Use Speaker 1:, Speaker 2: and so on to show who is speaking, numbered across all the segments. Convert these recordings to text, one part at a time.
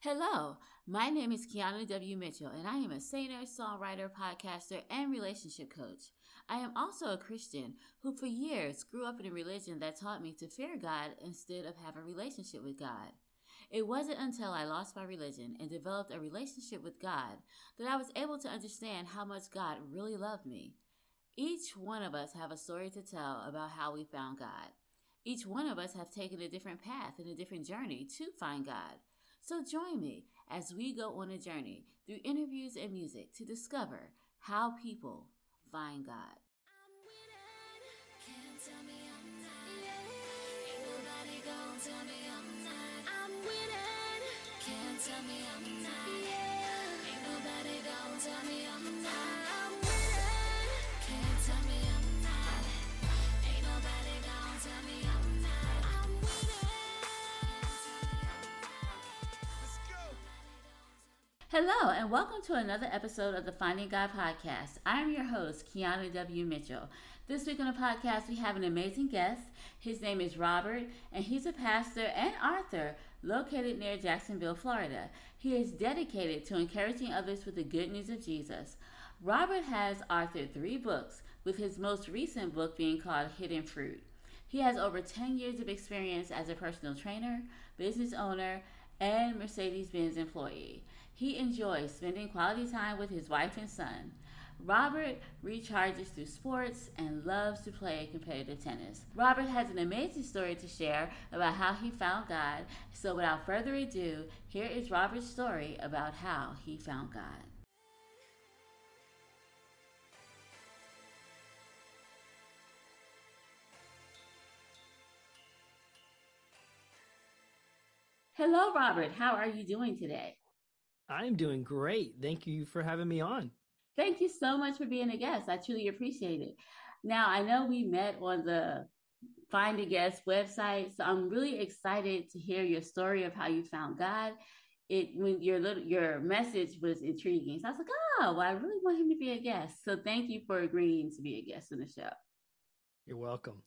Speaker 1: Hello, my name is Keana W. Mitchell, and I am a singer, songwriter, podcaster, and relationship coach. I am also a Christian who, for years, grew up in a religion that taught me to fear God instead of have a relationship with God. It wasn't until I lost my religion and developed a relationship with God that I was able to understand how much God really loved me. Each one of us have a story to tell about how we found God. Each one of us have taken a different path and a different journey to find God. So join me as we go on a journey through interviews and music to discover how people find God. tell me I'm not. Yeah. Ain't nobody tell me Hello, and welcome to another episode of the Finding God podcast. I am your host, Keana W. Mitchell. This week on the podcast, we have an amazing guest. His name is Robert, and he's a pastor and author located near Jacksonville, Florida. He is dedicated to encouraging others with the good news of Jesus. Robert has authored three books, with his most recent book being called Hidden Fruit. He has over 10 years of experience as a personal trainer, business owner, and Mercedes Benz employee. He enjoys spending quality time with his wife and son. Robert recharges through sports and loves to play competitive tennis. Robert has an amazing story to share about how he found God. So, without further ado, here is Robert's story about how he found God. Hello, Robert. How are you doing today?
Speaker 2: I'm doing great. Thank you for having me on.
Speaker 1: Thank you so much for being a guest. I truly appreciate it. Now, I know we met on the Find a Guest website, so I'm really excited to hear your story of how you found God. It when your little your message was intriguing, so I was like, oh, well, I really want him to be a guest. So thank you for agreeing to be a guest on the show.
Speaker 2: You're welcome.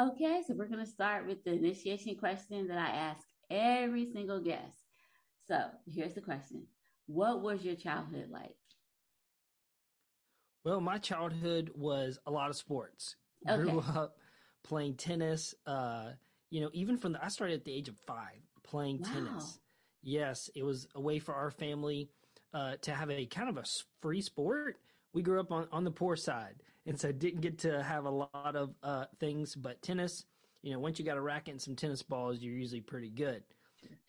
Speaker 1: Okay, so we're gonna start with the initiation question that I ask every single guest. So here's the question What was your childhood like?
Speaker 2: Well, my childhood was a lot of sports. Okay. Grew up playing tennis. Uh, you know, even from the, I started at the age of five playing wow. tennis. Yes, it was a way for our family uh, to have a kind of a free sport. We grew up on, on the poor side, and so didn't get to have a lot of uh, things. But tennis, you know, once you got a racket and some tennis balls, you're usually pretty good.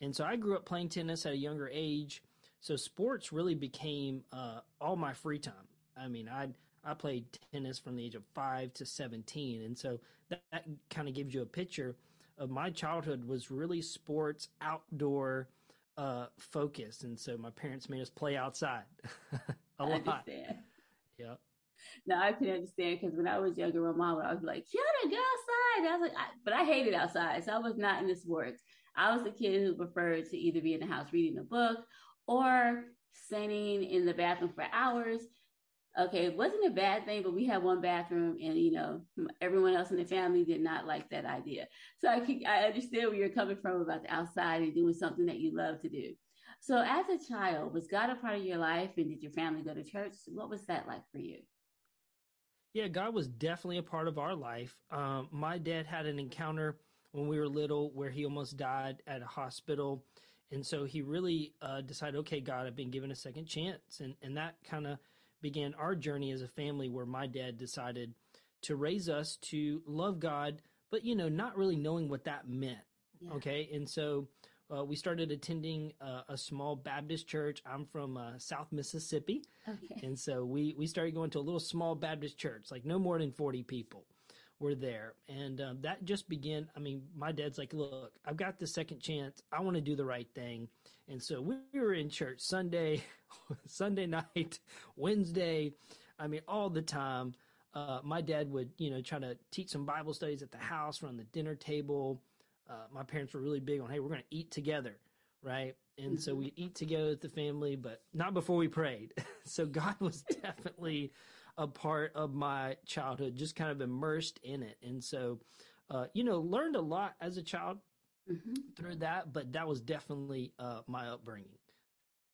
Speaker 2: And so I grew up playing tennis at a younger age. So sports really became uh, all my free time. I mean, I I played tennis from the age of five to seventeen, and so that, that kind of gives you a picture of my childhood was really sports outdoor uh, focused, and so my parents made us play outside a lot.
Speaker 1: Understand. Yeah. Now I can understand because when I was younger, my mom would always be like, "Keana, go outside." I was like, I, but I hated outside, so I was not in the sports. I was the kid who preferred to either be in the house reading a book or sitting in the bathroom for hours. Okay, it wasn't a bad thing, but we had one bathroom, and you know, everyone else in the family did not like that idea. So I, I understand where you're coming from about the outside and doing something that you love to do. So, as a child, was God a part of your life, and did your family go to church? What was that like for you?
Speaker 2: Yeah, God was definitely a part of our life. Um, my dad had an encounter when we were little where he almost died at a hospital. And so he really uh, decided, okay, God, I've been given a second chance. And, and that kind of began our journey as a family where my dad decided to raise us to love God, but, you know, not really knowing what that meant. Yeah. Okay. And so uh, we started attending uh, a small Baptist church. I'm from uh, South Mississippi. Okay. And so we, we started going to a little small Baptist church, like no more than 40 people were there. And um, that just began. I mean, my dad's like, look, I've got the second chance. I want to do the right thing. And so we were in church Sunday, Sunday night, Wednesday. I mean, all the time. Uh, my dad would, you know, try to teach some Bible studies at the house, around the dinner table. Uh, my parents were really big on, hey, we're going to eat together, right? And mm-hmm. so we eat together with the family, but not before we prayed. so God was definitely a part of my childhood, just kind of immersed in it. And so, uh, you know, learned a lot as a child. mm-hmm. through that, but that was definitely uh, my upbringing.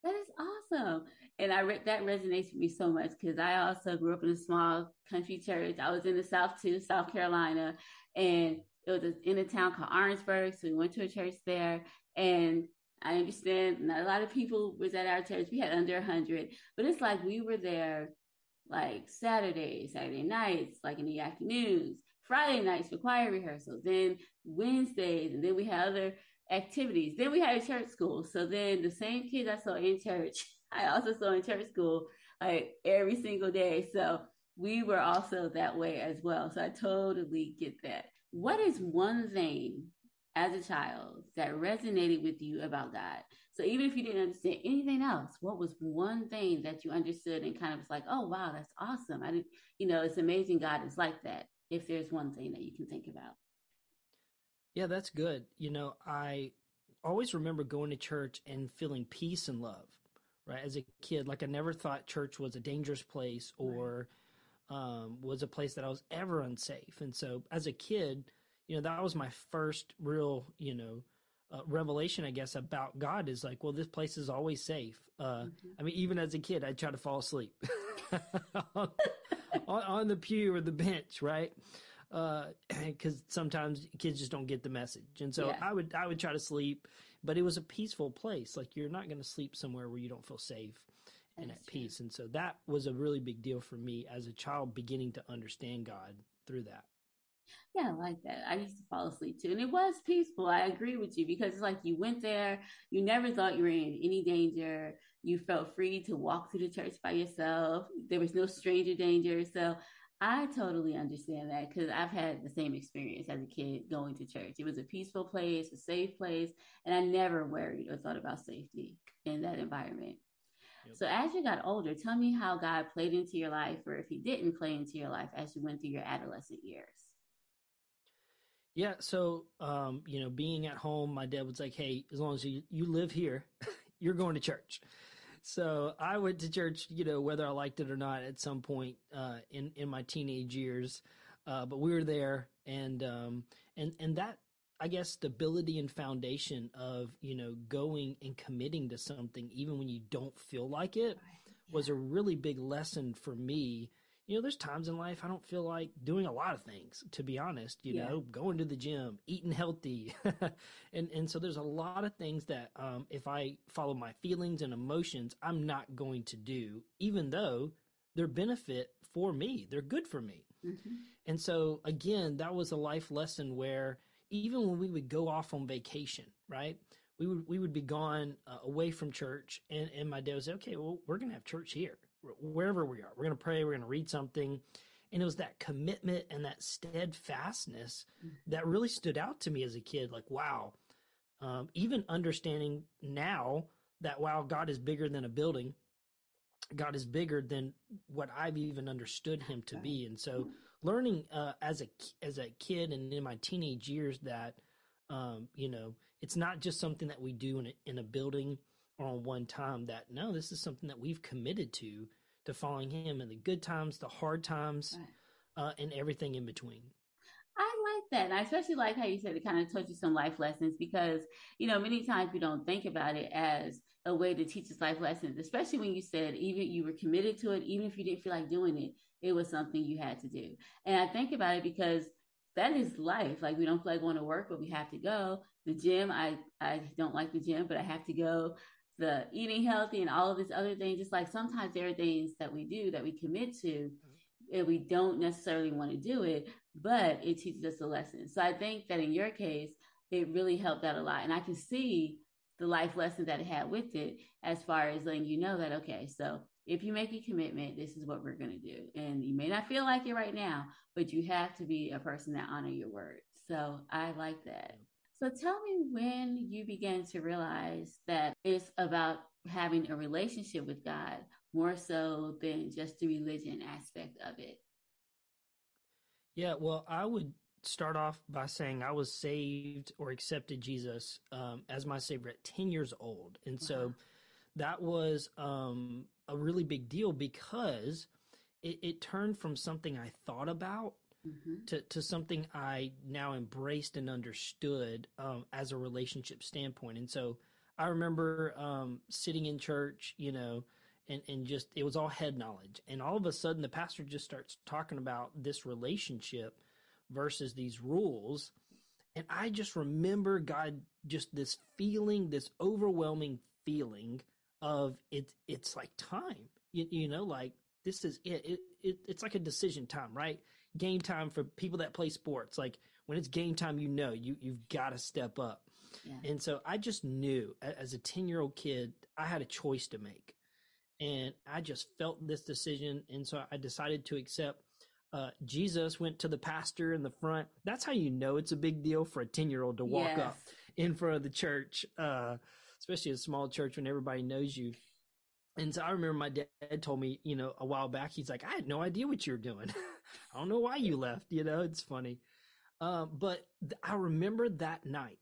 Speaker 1: That is awesome. And I re- that resonates with me so much because I also grew up in a small country church. I was in the South too, South Carolina, and it was in a town called Orangeburg. So we went to a church there, and I understand not a lot of people was at our church. We had under a hundred, but it's like we were there like Saturdays, Saturday nights, like in the afternoons, Friday nights for choir rehearsals, then Wednesdays, and then we had other activities. Then we had a church school. So then the same kids I saw in church, I also saw in church school like every single day. So we were also that way as well. So I totally get that. What is one thing as a child that resonated with you about God? So even if you didn't understand anything else, what was one thing that you understood and kind of was like, oh wow, that's awesome. I didn't, you know, it's amazing God is like that. If there's one thing that you can think about.
Speaker 2: Yeah, that's good. You know, I always remember going to church and feeling peace and love, right? As a kid, like I never thought church was a dangerous place or right. um, was a place that I was ever unsafe. And so as a kid, you know, that was my first real, you know, uh, revelation, I guess, about God is like, well, this place is always safe. Uh, mm-hmm. I mean, even as a kid, I'd try to fall asleep on, on, on, the pew or the bench, right? because uh, sometimes kids just don't get the message. And so yeah. I would I would try to sleep, but it was a peaceful place. Like you're not going to sleep somewhere where you don't feel safe and at true. peace. And so that was a really big deal for me as a child, beginning to understand God through that.
Speaker 1: Yeah, I like that. I used to fall asleep too. And it was peaceful. I agree with you because it's like you went there, you never thought you were in any danger. You felt free to walk through the church by yourself. There was no stranger danger. So I totally understand that because I've had the same experience as a kid going to church. It was a peaceful place, a safe place, and I never worried or thought about safety in that environment. Yep. So, as you got older, tell me how God played into your life, or if He didn't play into your life as you went through your adolescent years.
Speaker 2: Yeah, so um, you know, being at home, my dad was like, "Hey, as long as you you live here, you're going to church." So I went to church, you know, whether I liked it or not at some point uh, in in my teenage years. Uh, but we were there, and um, and and that I guess stability and foundation of you know going and committing to something even when you don't feel like it was a really big lesson for me you know, there's times in life I don't feel like doing a lot of things, to be honest, you yeah. know, going to the gym, eating healthy. and, and so there's a lot of things that, um, if I follow my feelings and emotions, I'm not going to do, even though they're benefit for me. They're good for me. Mm-hmm. And so again, that was a life lesson where even when we would go off on vacation, right? We would, we would be gone uh, away from church and, and my dad would say, okay, well, we're going to have church here wherever we are. We're going to pray, we're going to read something. And it was that commitment and that steadfastness mm-hmm. that really stood out to me as a kid. Like, wow, um, even understanding now that, wow, God is bigger than a building. God is bigger than what I've even understood him to be. And so mm-hmm. learning uh, as a as a kid and in my teenage years that um, you know, it's not just something that we do in a, in a building on one time that no, this is something that we've committed to to following him in the good times, the hard times, right. uh, and everything in between.
Speaker 1: I like that. And I especially like how you said it kind of taught you some life lessons because, you know, many times we don't think about it as a way to teach us life lessons, especially when you said even you were committed to it, even if you didn't feel like doing it, it was something you had to do. And I think about it because that is life. Like we don't feel like going to work, but we have to go. The gym, I I don't like the gym, but I have to go the eating healthy and all of these other things. It's like sometimes there are things that we do that we commit to mm-hmm. and we don't necessarily want to do it, but it teaches us a lesson. So I think that in your case, it really helped out a lot. And I can see the life lesson that it had with it as far as letting you know that, okay, so if you make a commitment, this is what we're going to do. And you may not feel like it right now, but you have to be a person that honor your word. So I like that. So tell me when you began to realize that it's about having a relationship with God more so than just the religion aspect of it.
Speaker 2: Yeah, well, I would start off by saying I was saved or accepted Jesus um, as my Savior at 10 years old. And so uh-huh. that was um, a really big deal because it, it, turned from something I thought about mm-hmm. to, to something I now embraced and understood um, as a relationship standpoint. And so I remember um, sitting in church, you know, and, and just it was all head knowledge. And all of a sudden, the pastor just starts talking about this relationship versus these rules. And I just remember God, just this feeling, this overwhelming feeling of it. It's like time, you, you know, like this is it. It, it. It's like a decision time, right? Game time for people that play sports. Like when it's game time, you know, you, you've got to step up. Yeah. And so I just knew as a 10 year old kid, I had a choice to make. And I just felt this decision. And so I decided to accept uh, Jesus went to the pastor in the front. That's how you know it's a big deal for a 10 year old to walk yes. up in front of the church, uh, especially a small church when everybody knows you. And so I remember my dad told me, you know, a while back, he's like, I had no idea what you were doing. I don't know why you left. You know, it's funny. Um, but th- I remember that night.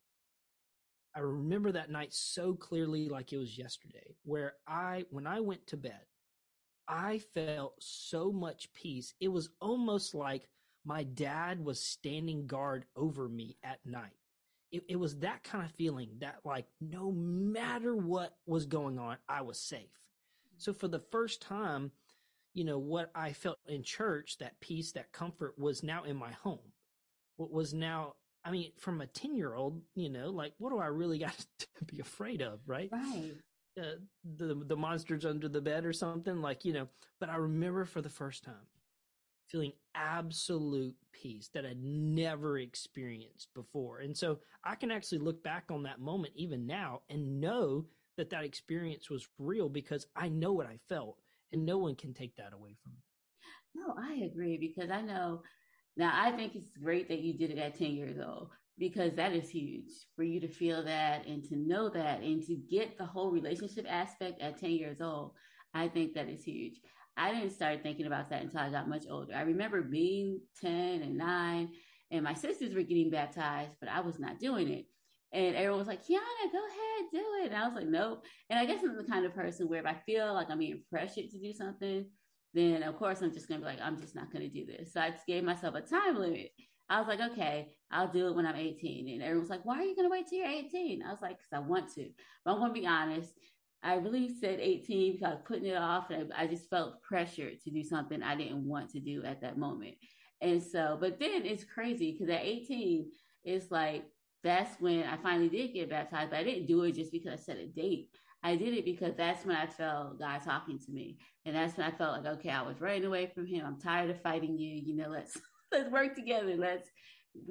Speaker 2: I remember that night so clearly, like it was yesterday, where I, when I went to bed, I felt so much peace. It was almost like my dad was standing guard over me at night. It, it was that kind of feeling that, like, no matter what was going on, I was safe. So for the first time, you know, what I felt in church, that peace, that comfort was now in my home. What was now, I mean, from a 10 year old, you know, like, what do I really got to be afraid of? Right.
Speaker 1: Right.
Speaker 2: Uh, the the monsters under the bed or something like you know but i remember for the first time feeling absolute peace that i'd never experienced before and so i can actually look back on that moment even now and know that that experience was real because I know what I felt and no one can take that away from me.
Speaker 1: No, I agree because I know now I think it's great that you did it at 10 years old because that is huge for you to feel that and to know that and to get the whole relationship aspect at 10 years old. I think that is huge. I didn't start thinking about that until I got much older. I remember being 10 and 9 and my sisters were getting baptized, but I was not doing it. And everyone was like, Keana, go ahead, do it. And I was like, nope. And I guess I'm the kind of person where if I feel like I'm being pressured to do something, then of course I'm just gonna be like, I'm just not gonna do this. So I just gave myself a time limit. I was like, okay, I'll do it when I'm 18. And everyone was like, why are you gonna wait till you're 18? I was like, because I want to. But I'm gonna be honest. I really said 18 because I was putting it off and I just felt pressured to do something I didn't want to do at that moment. And so, but then it's crazy because at 18, it's like that's when I finally did get baptized. But I didn't do it just because I set a date. I did it because that's when I felt God talking to me, and that's when I felt like, okay, I was running away from Him. I'm tired of fighting you. You know, let's let's work together. Let's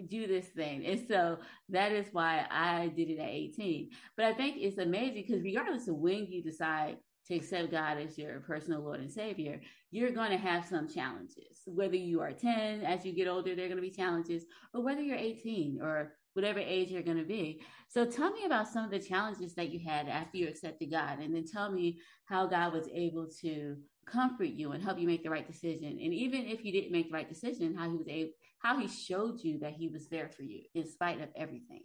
Speaker 1: do this thing. And so that is why I did it at 18. But I think it's amazing because regardless of when you decide to accept God as your personal Lord and Savior, you're going to have some challenges. Whether you are 10, as you get older, there are going to be challenges, or whether you're 18 or whatever age you're going to be. So tell me about some of the challenges that you had after you accepted God, and then tell me how God was able to comfort you and help you make the right decision. And even if you didn't make the right decision, how he was able, how he showed you that he was there for you in spite of everything.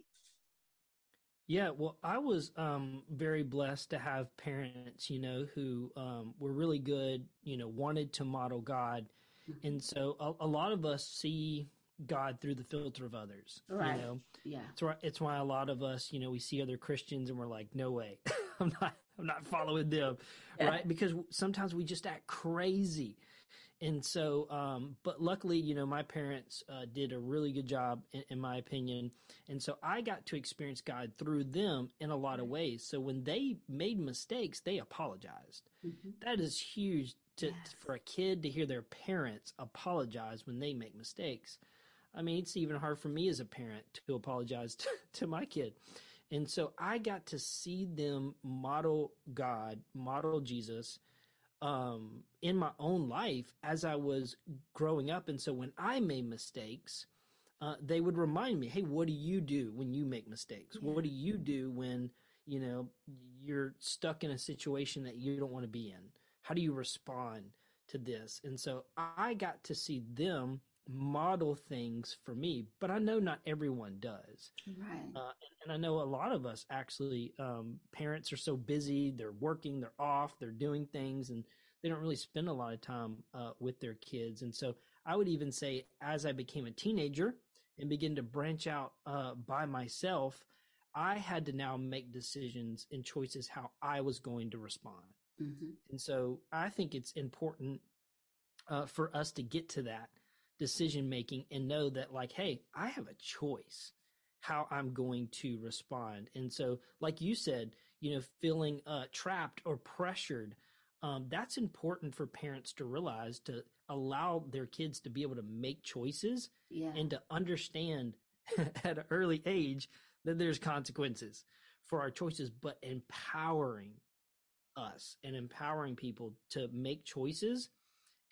Speaker 2: Yeah, well, I was um, very blessed to have parents, you know, who um, were really good, you know, wanted to model God. Mm-hmm. And so a, a lot of us see God through the filter of others.
Speaker 1: Right.
Speaker 2: You know,
Speaker 1: yeah.
Speaker 2: It's why it's why a lot of us, you know, we see other Christians and we're like, no way, I'm not, I'm not following them, yeah. right? Because sometimes we just act crazy, and so, um, but luckily, you know, my parents uh, did a really good job, in, in, my opinion, and so I got to experience God through them in a lot of ways. So when they made mistakes, they apologized. Mm-hmm. That is huge to, yes. for a kid to hear their parents apologize when they make mistakes. I mean, it's even hard for me as a parent to apologize to, to my kid. And so I got to see them model God, model Jesus um, in my own life as I was growing up. And so when I made mistakes, uh, they would remind me, hey, what do you do when you make mistakes? Yeah. What do you do when, you know, you're stuck in a situation that you don't want to be in? How do you respond to this? And so I got to see them model things for me, but I know not everyone does.
Speaker 1: Right.
Speaker 2: Uh, and I know a lot of us actually, um, parents are so busy, they're working, they're off, they're doing things, and they don't really spend a lot of time uh, with their kids. And so I would even say, as I became a teenager and began to branch out uh, by myself, I had to now make decisions and choices how I was going to respond.
Speaker 1: Mm-hmm.
Speaker 2: And so I think it's important uh, for us to get to that decision making and know that, like, hey, I have a choice how I'm going to respond. And so, like you said, you know, feeling uh, trapped or pressured, um, that's important for parents to realize to allow their kids to be able to make choices
Speaker 1: Yeah.
Speaker 2: and to understand at an early age that there's consequences for our choices, but empowering us and empowering people to make choices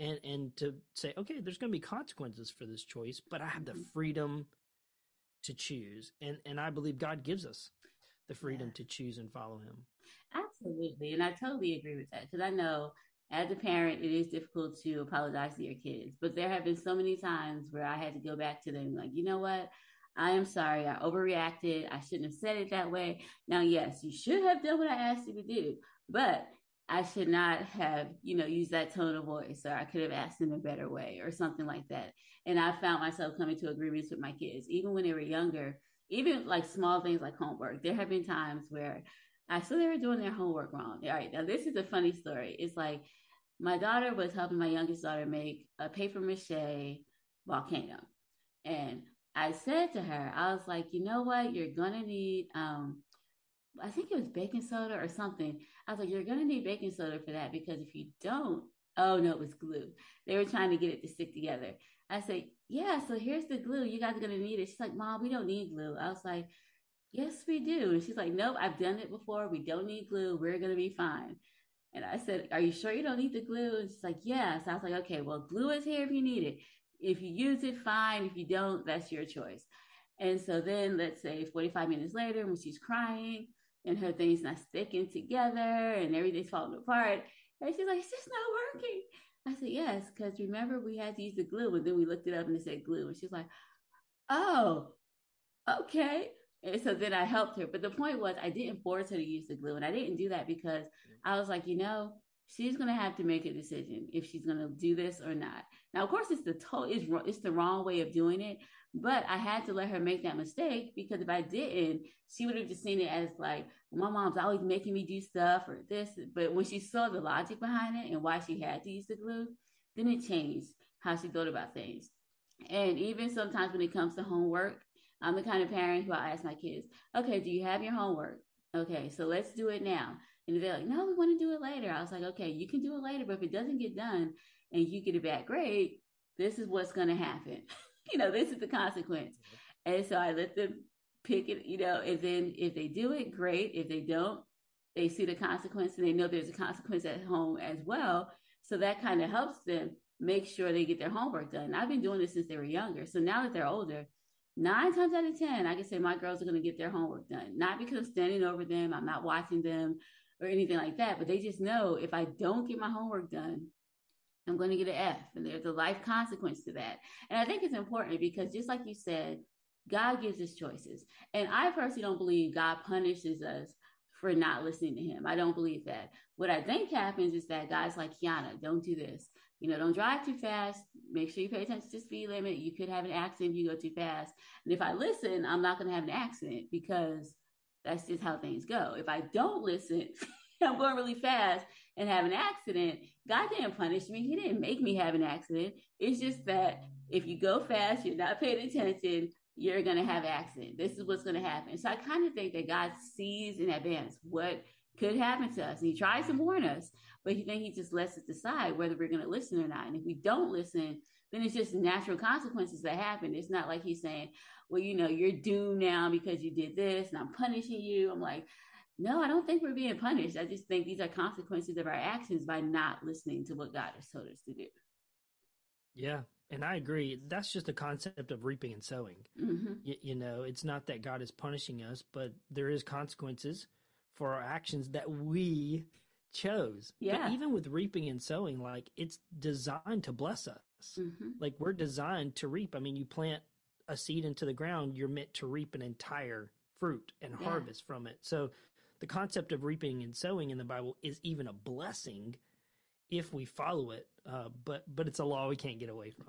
Speaker 2: and and to say, okay, there's going to be consequences for this choice, but I have the
Speaker 1: Mhm.
Speaker 2: freedom to choose, and and I believe God gives us the freedom
Speaker 1: Yeah.
Speaker 2: to choose and follow Him.
Speaker 1: Absolutely. And I totally agree with that because I know as a parent, it is difficult to apologize to your kids. But there have been so many times where I had to go back to them, like, you know what? I am sorry. I overreacted. I shouldn't have said it that way. Now, yes, you should have done what I asked you to do, but I should not have, you know, used that tone of voice, or I could have asked in a better way, or something like that. And I found myself coming to agreements with my kids, even when they were younger, even like small things like homework. There have been times where I saw they were doing their homework wrong. All right, now this is a funny story. It's like my daughter was helping my youngest daughter make a paper mache volcano. And I said to her, I was like, you know what? You're gonna need um I think it was baking soda or something. I was like, you're gonna need baking soda for that because if you don't, oh no, it was glue. They were trying to get it to stick together. I said, yeah, so here's the glue. You guys are gonna need it. She's like, Mom, we don't need glue. I was like, Yes, we do. And she's like, Nope, I've done it before. We don't need glue. We're gonna be fine. And I said, Are you sure you don't need the glue? And she's like, Yes. I was like, Okay, well, glue is here if you need it. If you use it, fine. If you don't, that's your choice. And so then let's say 45 minutes later, when she's crying and her thing's not sticking together and everything's falling apart, and she's like, It's just not working. I said, Yes, because remember we had to use the glue, and then we looked it up and it said glue. And she's like, Oh, okay. And so then I helped her. But the point was, I didn't force her to use the glue. And I didn't do that because mm-hmm. I was like, you know, she's going to have to make a decision if she's going to do this or not. Now, of course, it's the to- it's, it's the wrong way of doing it. But I had to let her make that mistake because if I didn't, she would have just seen it as like, my mom's always making me do stuff or this. But when she saw the logic behind it and why she had to use the glue, then it changed how she thought about things. And even sometimes when it comes to homework, I'm the kind of parent who I ask my kids, okay, do you have your homework? Okay, so let's do it now. And they're like, no, we want to do it later. I was like, okay, you can do it later, but if it doesn't get done and you get a bad grade, this is what's going to happen. you know, this is the consequence. Mm-hmm. And so I let them pick it, you know, and then if they do it, great. If they don't, they see the consequence and they know there's a consequence at home as well. So that kind of helps them make sure they get their homework done. I've been doing this since they were younger. So now that they're older, nine times out of 10, I can say my girls are going to get their homework done. Not because I'm standing over them, I'm not watching them or anything like that, but they just know if I don't get my homework done, I'm going to get an F. And there's a life consequence to that. And I think it's important because just like you said, God gives us choices. And I personally don't believe God punishes us for not listening to him. I don't believe that. What I think happens is that guys like Keana, don't do this. You know, don't drive too fast. Make sure you pay attention to speed limit. You could have an accident if you go too fast. And if I listen, I'm not going to have an accident because that's just how things go. If I don't listen, I'm going really fast and have an accident. God didn't punish me. He didn't make me have an accident. It's just that if you go fast, you're not paying attention, you're going to have an accident. This is what's going to happen. So I kind of think that God sees in advance what could happen to us. And he tries to warn us, but he, then he just lets us decide whether we're going to listen or not. And if we don't listen, then it's just natural consequences that happen. It's not like he's saying, well, you know, you're doomed now because you did this and I'm punishing you. I'm like, no, I don't think we're being punished. I just think these are consequences of our actions by not listening to what God has told us to do.
Speaker 2: Yeah, and I agree. That's just the concept of reaping and sowing.
Speaker 1: Mm-hmm.
Speaker 2: You, you know, it's not that God is punishing us, but there is consequences for our actions that we chose.
Speaker 1: Yeah.
Speaker 2: But even with reaping and sowing, like it's designed to bless us. Mm-hmm. Like we're designed to reap. I mean, you plant a seed into the ground, you're meant to reap an entire fruit and yeah. harvest from it. So the concept of reaping and sowing in the Bible is even a blessing if we follow it. Uh, but but it's a law we can't get away from.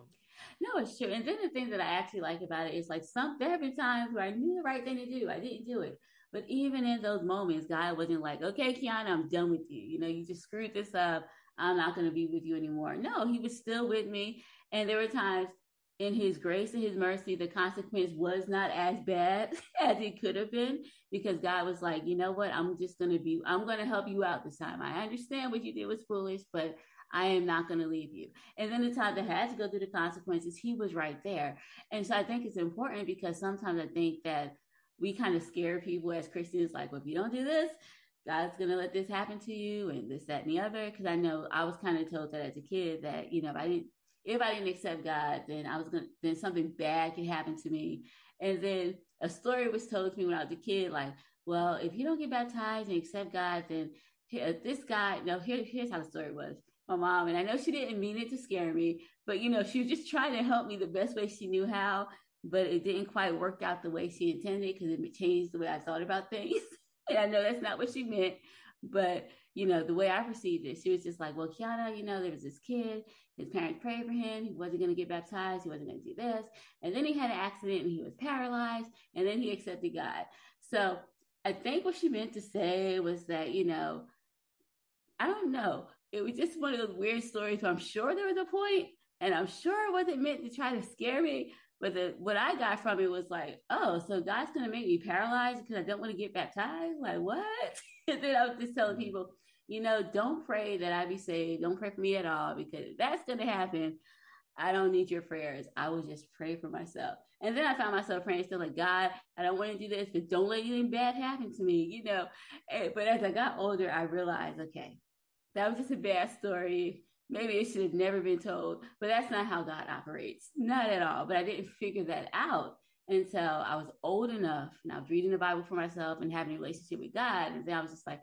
Speaker 1: No, it's true. And then the thing that I actually like about it is like some there have been times where I knew the right thing to do. I didn't do it. But even in those moments, God wasn't like, okay, Keana, I'm done with you. You know, you just screwed this up. I'm not going to be with you anymore. No, he was still with me. And there were times in his grace and his mercy, the consequence was not as bad as it could have been because God was like, you know what? I'm just going to be, I'm going to help you out this time. I understand what you did was foolish, but I am not going to leave you. And then the time that had to go through the consequences, he was right there. And so I think it's important because sometimes I think that we kind of scare people as Christians, like, well, if you don't do this, God's going to let this happen to you and this, that, and the other. Cause I know I was kind of told that as a kid that, you know, if I didn't, if I didn't accept God, then I was to, then something bad could happen to me. And then a story was told to me when I was a kid, like, well, if you don't get baptized and accept God, then here, uh, this guy, no, here, here's how the story was. My mom, and I know she didn't mean it to scare me, but you know, she was just trying to help me the best way she knew how, but it didn't quite work out the way she intended because it changed the way I thought about things. and I know that's not what she meant, but you know, the way I perceived it, she was just like, well, Keana, you know, there was this kid, his parents prayed for him. He wasn't going to get baptized. He wasn't going to do this. And then he had an accident and he was paralyzed. And then he accepted God. So I think what she meant to say was that, you know, I don't know. It was just one of those weird stories where I'm sure there was a point, and I'm sure it wasn't meant to try to scare me. But the, what I got from it was like, oh, so God's going to make me paralyzed because I don't want to get baptized? Like, what? and then I was just telling mm-hmm. people, you know, don't pray that I be saved. Don't pray for me at all because that's going to happen. I don't need your prayers. I will just pray for myself. And then I found myself praying still like, God, I don't want to do this, but don't let anything bad happen to me, you know. But as I got older, I realized, okay, that was just a bad story. Maybe it should have never been told, but that's not how God operates. Not at all. But I didn't figure that out until I was old enough and I was reading the Bible for myself and having a relationship with God. And then I was just like,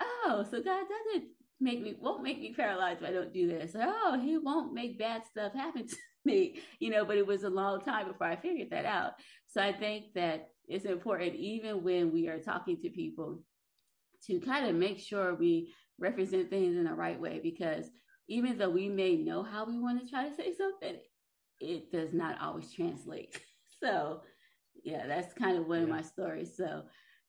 Speaker 1: oh, so God doesn't make me won't make me paralyzed if I don't do this. Oh, he won't make bad stuff happen to me, you know, but it was a long time before I figured that out. So I think that it's important even when we are talking to people to kind of make sure we represent things in the right way because even though we may know how we want to try to say something, it does not always translate. So, yeah, that's kind of one yeah. of my stories. So,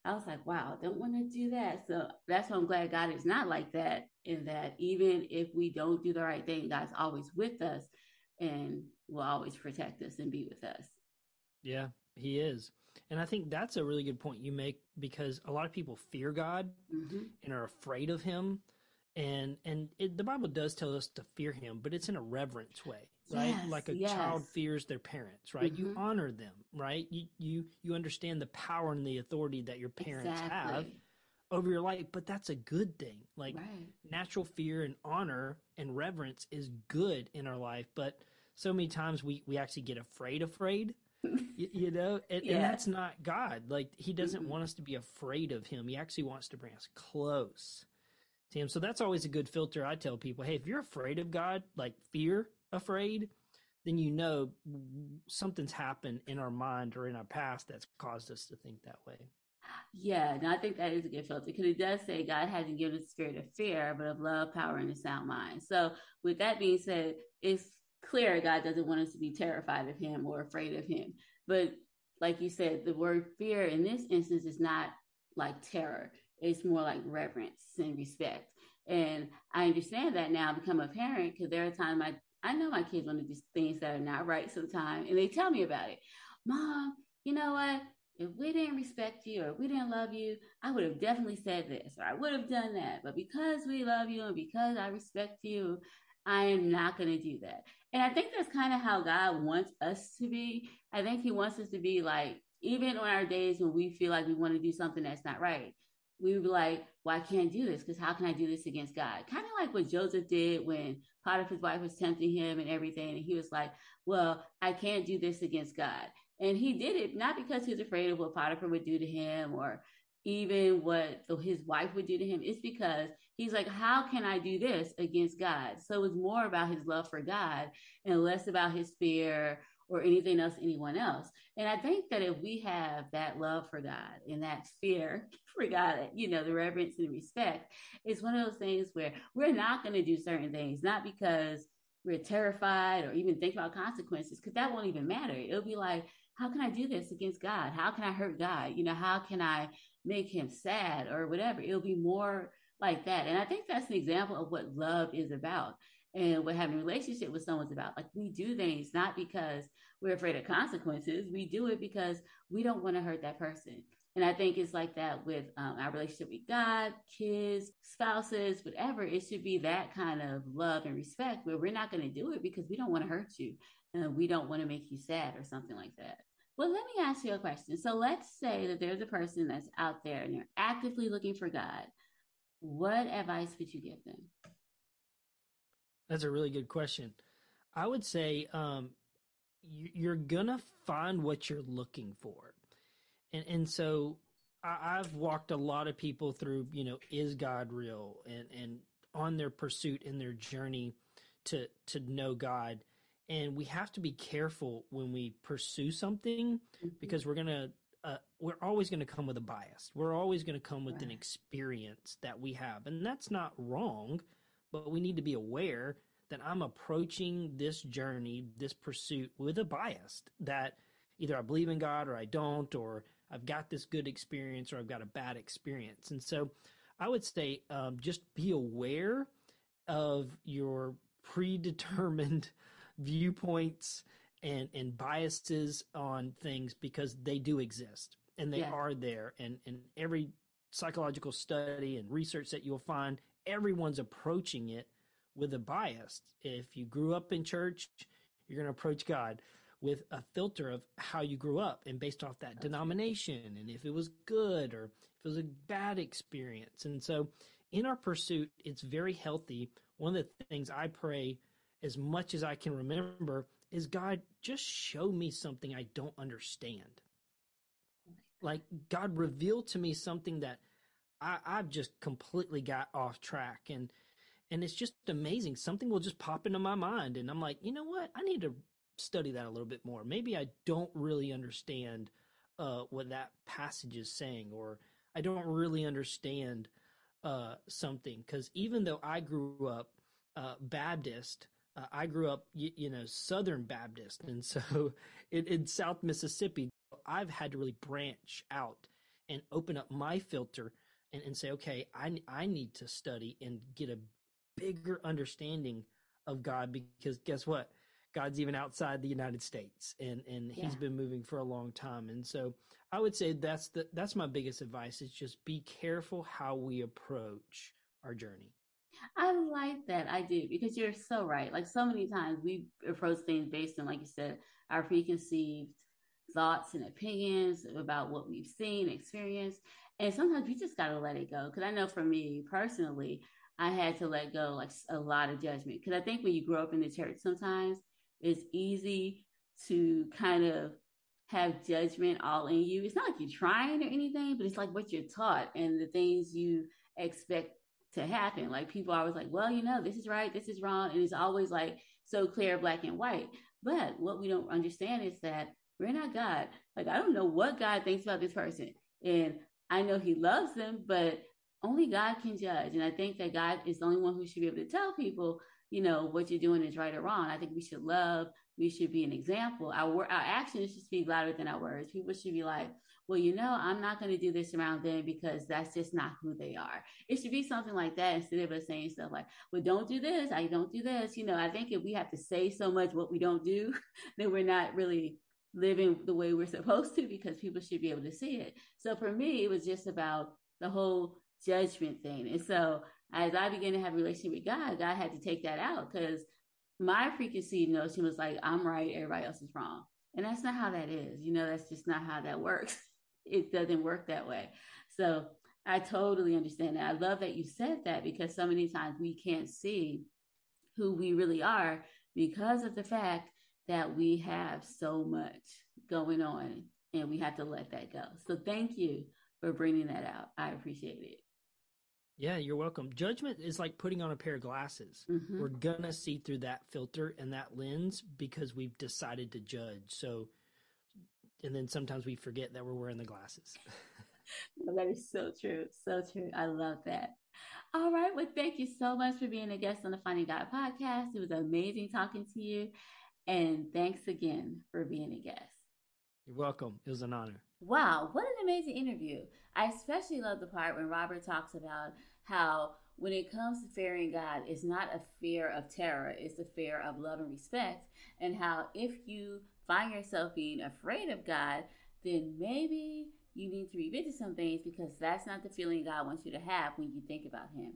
Speaker 1: I was like, wow, don't want to do that. So that's why I'm glad God is not like that. In that even if we don't do the right thing, God's always with us and will always protect us and be with us.
Speaker 2: Yeah, He is. And I think that's a really good point you make because a lot of people fear God mm-hmm. and are afraid of Him and and it, the Bible does tell us to fear Him, but it's in a reverence way, right? Yes, like a yes. child fears their parents, right? Mm-hmm. You honor them, right? You you you understand the power and the authority that your parents exactly. have over your life, but that's a good thing. Like right. natural fear and honor and reverence is good in our life, but so many times we we actually get afraid, afraid. you, you, know, and, yeah. and, that's not God. Like He doesn't mm-hmm. want us to be afraid of Him. He actually wants to bring us close Tim. So that's always a good filter. I tell people, hey, if you're afraid of God, like fear afraid, then you know something's happened in our mind or in our past that's caused us to think that way.
Speaker 1: Yeah, and I think that is a good filter because it does say God hasn't given us spirit of fear, but of love, power, and a sound mind. So, with that being said, it's clear God doesn't want us to be terrified of Him or afraid of Him. But, like you said, the word fear in this instance is not like terror. It's more like reverence and respect. And I understand that now, become a parent, because there are times I, I know my kids want to do things that are not right sometimes, and they tell me about it. Mom, you know what? If we didn't respect you or we didn't love you, I would have definitely said this or I would have done that. But because we love you and because I respect you, I am not going to do that. And I think that's kind of how God wants us to be. I think He wants us to be like, even on our days when we feel like we want to do something that's not right, we would be like, well, I can't do this because how can I do this against God? Kind of like what Joseph did when Potiphar's wife was tempting him and everything. And he was like, well, I can't do this against God. And he did it not because he was afraid of what Potiphar would do to him or even what his wife would do to him. It's because He's like, how can I do this against God? So it's more about his love for God and less about his fear or anything else, anyone else. And I think that if we have that love for God and that fear for God, you know, the reverence and respect, it's one of those things where we're not going to do certain things, not because we're terrified or even think about consequences, because that won't even matter. It'll be like, how can I do this against God? How can I hurt God? You know, how can I make him sad or whatever? It'll be more like that. And I think that's an example of what love is about and what having a relationship with someone's about. Like we do things not because we're afraid of consequences. We do it because we don't want to hurt that person. And I think it's like that with um, our relationship with God, kids, spouses, whatever. It should be that kind of love and respect where we're not going to do it because we don't want to hurt you and we don't want to make you sad or something like that. Well, let me ask you a question. So let's say that there's a person that's out there and they're actively looking for God. What advice would you give them?
Speaker 2: That's a really good question. I would say um, you're gonna find what you're looking for, and and so I, I've walked a lot of people through. You know, is God real? And and on their pursuit in their journey to to know God, and we have to be careful when we pursue something mm-hmm. because we're gonna uh, we're always going to come with a bias. We're always going to come with an experience that we have, and that's not wrong but we need to be aware that I'm approaching this journey, this pursuit with a bias that either I believe in God or I don't, or I've got this good experience or I've got a bad experience. And so I would say um, just be aware of your predetermined viewpoints and, and biases on things because they do exist and they yeah. are there. And, and every psychological study and research that you'll find everyone's approaching it with a bias. If you grew up in church, you're going to approach God with a filter of how you grew up and based off that denomination and if it was good or if it was a bad experience. And so in our pursuit, it's very healthy. One of the things I pray as much as I can remember is God, just show me something I don't understand. Like God reveal to me something that I, I've just completely got off track and and it's just amazing. Something will just pop into my mind and I'm like, you know what? I need to study that a little bit more. Maybe I don't really understand uh, what that passage is saying, or I don't really understand uh, something. Because even though I grew up uh, Baptist, uh, I grew up, you, you, know, Southern Baptist, and so in, in South Mississippi, I've had to really branch out and open up my filter and, and say, okay, I, I need to study and get a bigger understanding of God because guess what? God's even outside the United States and, and yeah. he's been moving for a long time. And so I would say that's the, that's my biggest advice is just be careful how we approach our journey.
Speaker 1: I like that. I do because you're so right. Like so many times we approach things based on, like you said, our preconceived thoughts and opinions about what we've seen, experienced. And sometimes we just got to let it go. Cause I know for me personally, I had to let go like a lot of judgment. Cause I think when you grow up in the church, sometimes it's easy to kind of have judgment all in you. It's not like you're trying or anything, but it's like what you're taught and the things you expect to happen. Like people are always like, well, you know, this is right, this is wrong. And it's always like so clear, black and white. But what we don't understand is that we're not God. Like, I don't know what God thinks about this person. And I know he loves them, but only God can judge. And I think that God is the only one who should be able to tell people, you know, what you're doing is right or wrong. I think we should love. We should be an example. Our our actions should speak louder than our words. People should be like, well, you know, I'm not going to do this around them because that's just not who they are. It should be something like that instead of us saying stuff like, well, don't do this. I don't do this. You know, I think if we have to say so much what we don't do, then we're not really living the way we're supposed to because people should be able to see it. So for me, it was just about the whole judgment thing. And so as I began to have a relationship with God, God had to take that out because my preconceived notion was like, I'm right, everybody else is wrong. And that's not how that is. You know, that's just not how that works. it doesn't work that way. So I totally understand that. I love that you said that because so many times we can't see who we really are because of the fact that we have so much going on and we have to let that go. So thank you for bringing that out. I appreciate it.
Speaker 2: Yeah, you're welcome. Judgment is like putting on a pair of glasses.
Speaker 1: Mhm.
Speaker 2: We're gonna see through that filter and that lens because we've decided to judge. So, and then sometimes we forget that we're wearing the glasses.
Speaker 1: Well, that is so true. So true. I love that. All right. Well, thank you so much for being a guest on the Finding God podcast. It was amazing talking to you. And thanks again for being a guest.
Speaker 2: You're welcome. It was an honor.
Speaker 1: Wow, what an amazing interview. I especially love the part when Robert talks about how when it comes to fearing God, it's not a fear of terror, it's a fear of love and respect. And how if you find yourself being afraid of God, then maybe you need to revisit some things because that's not the feeling God wants you to have when you think about Him.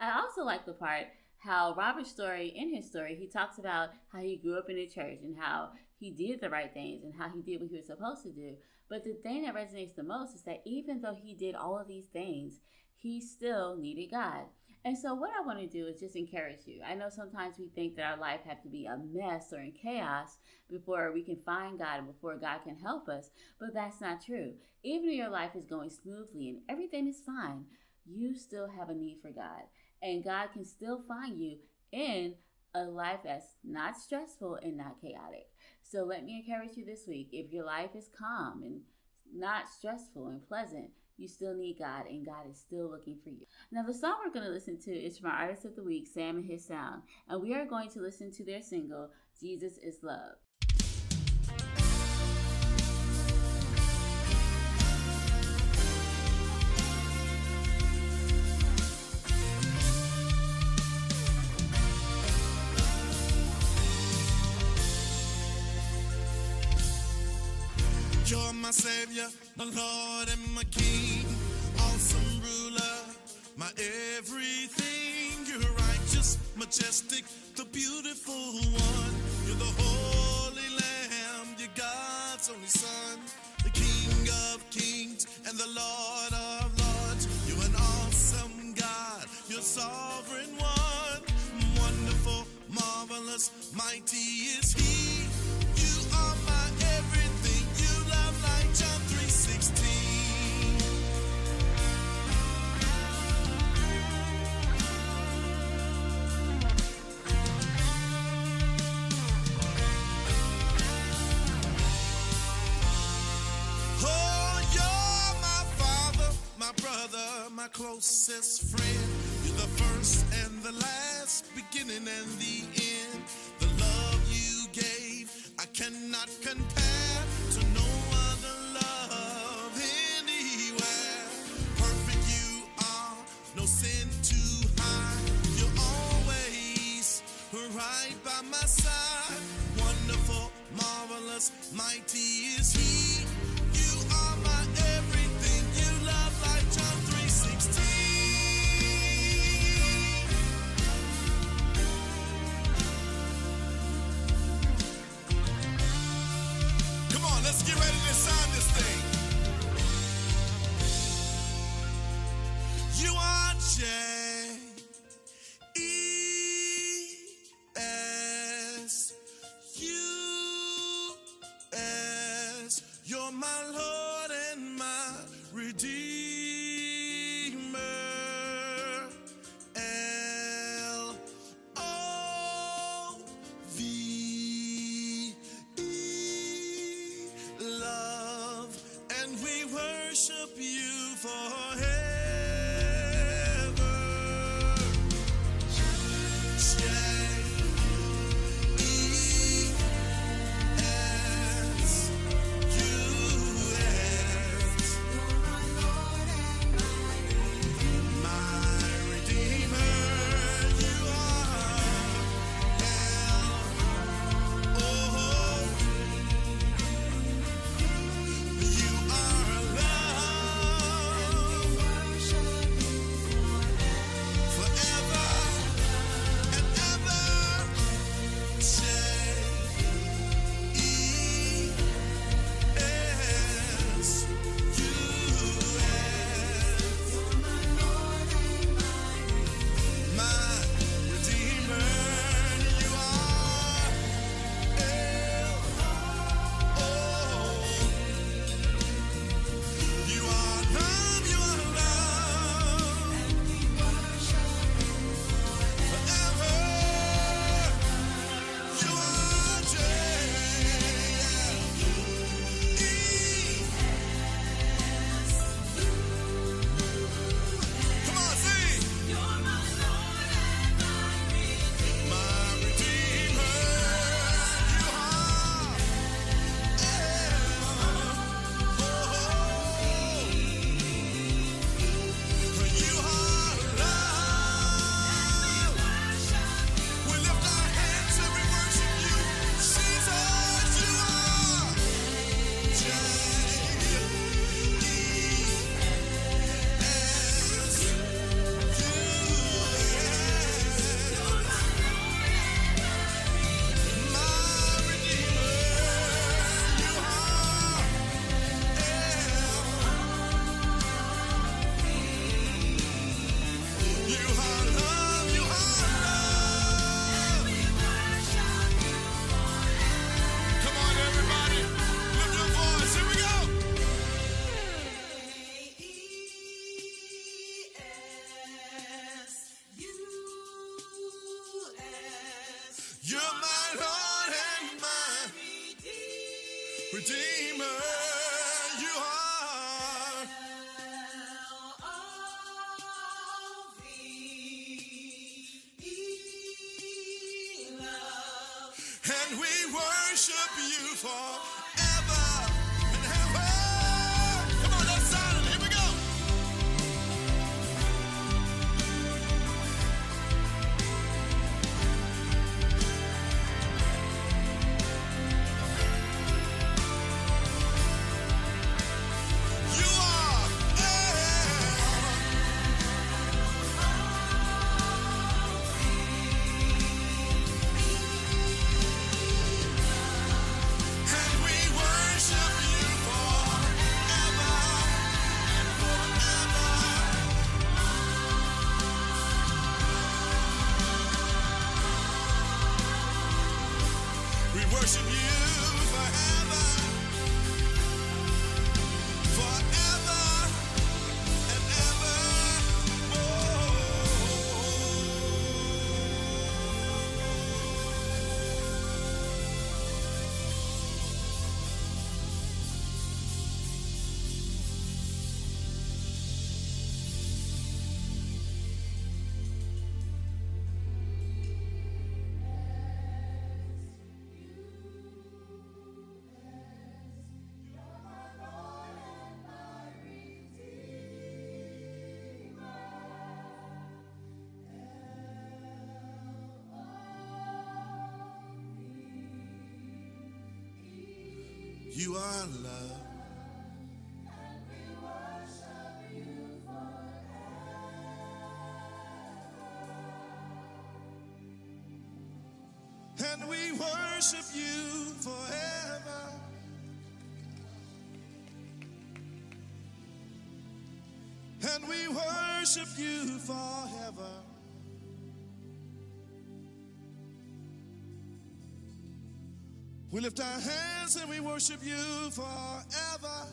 Speaker 1: I also like the part how Robert's story, in his story, he talks about how he grew up in the church and how he did the right things and how he did what he was supposed to do. But the thing that resonates the most is that even though he did all of these things, he still needed God. And so, what I want to do is just encourage you. I know sometimes we think that our life have to be a mess or in chaos before we can find God and before God can help us, but that's not true. Even if your life is going smoothly and everything is fine, you still have a need for God, and God can still find you in a life that's not stressful and not chaotic. So, let me encourage you this week if your life is calm and not stressful and pleasant, you still need God, and God is still looking for you. Now, the song we're going to listen to is from our artist of the week, Sam and His Sound, and we are going to listen to their single, Jesus is Love.
Speaker 3: Savior, my Lord and my King, awesome ruler, my everything. You're righteous, majestic, the beautiful one. You're the holy lamb, you're God's only son, the King of kings and the Lord of lords. You're an awesome God, you're sovereign one, wonderful, marvelous, mighty is He. Closest friend. You're my father, my brother, my closest friend, the first and the last, beginning and the end. The love you gave, I cannot compare mighty is He. You are love. And we worship you forever. And we worship you forever. We lift our hands and we worship you forever.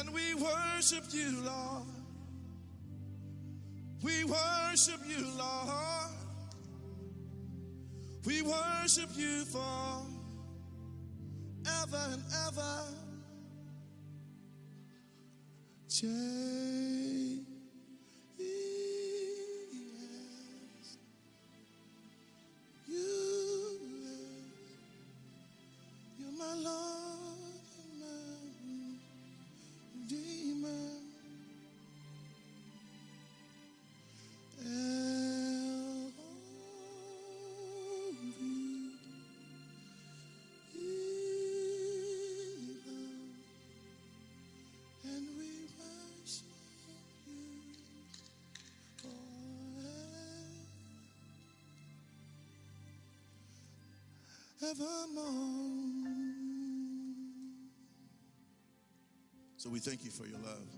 Speaker 3: And we worship you, Lord. We worship you, Lord. We worship you for ever and ever. Jesus. Forevermore. So we thank you for your love.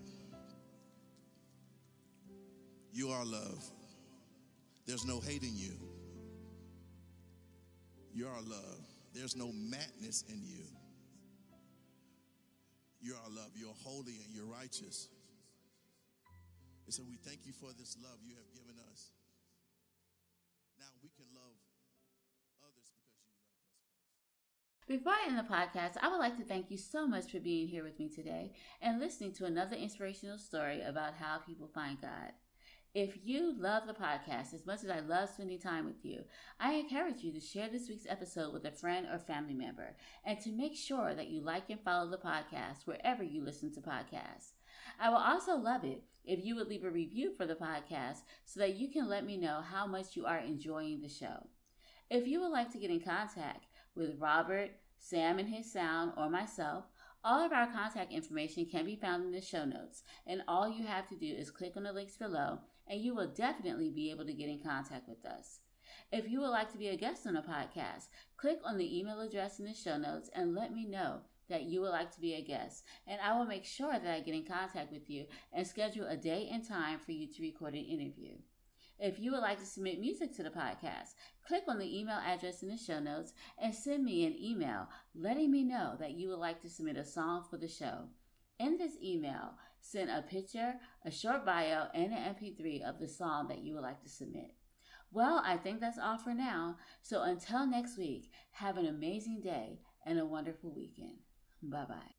Speaker 3: You are love. There's no hate in you. You are love. There's no madness in you. You are love. You're holy and you're righteous. And so we thank you for this love you have given us.
Speaker 1: Before I end the podcast, I would like to thank you so much for being here with me today and listening to another inspirational story about how people find God. If you love the podcast as much as I love spending time with you, I encourage you to share this week's episode with a friend or family member and to make sure that you like and follow the podcast wherever you listen to podcasts. I will also love it if you would leave a review for the podcast so that you can let me know how much you are enjoying the show. If you would like to get in contact with Robert, Sam and his sound, or myself, all of our contact information can be found in the show notes, and all you have to do is click on the links below, and you will definitely be able to get in contact with us. If you would like to be a guest on the podcast, click on the email address in the show notes and let me know that you would like to be a guest, and I will make sure that I get in contact with you and schedule a day and time for you to record an interview. If you would like to submit music to the podcast, click on the email address in the show notes and send me an email letting me know that you would like to submit a song for the show. In this email, send a picture, a short bio, and an MP3 of the song that you would like to submit. Well, I think that's all for now. So until next week, have an amazing day and a wonderful weekend. Bye bye.